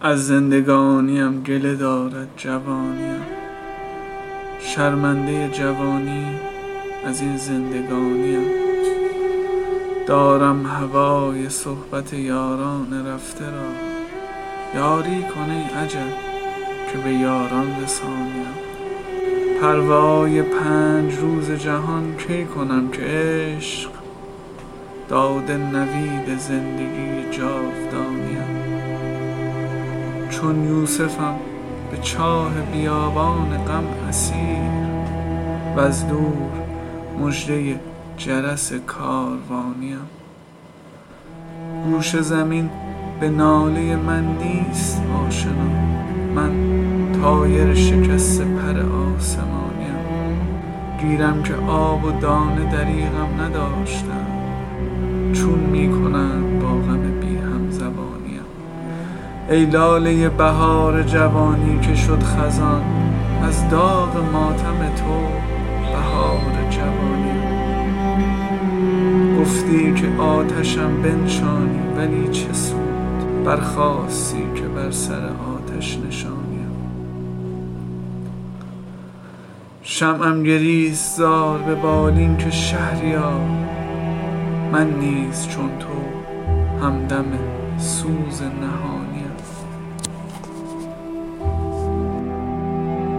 از زندگانیم گله دارد جوانیم شرمنده جوانی از این زندگانیم دارم هوای صحبت یاران رفته را. یاری کن ای اجل که به یاران رسانیم پروای پنج روز جهان کی کنم که عشق؟ داده نوید زندگی جاودانیم چون یوسفم به چاه بیابان غم اسیر وز دور مژده جرس کاروانیم. گوش زمین به ناله من نیست آشنا من طایر شکسته پر آسمانیم. گیرم که آب و دانه دریغم نداشتند ای لاله بهار جوانی که شد خزان از داغ ماتم تو بهار جوانیم گفتی که آتشم بنشانی ولی چه سود برخاستی که بر سر آتش نشانیم شمعم گریست زار به بالین که شهریار من نیز چون تو همدم سوز نهانی است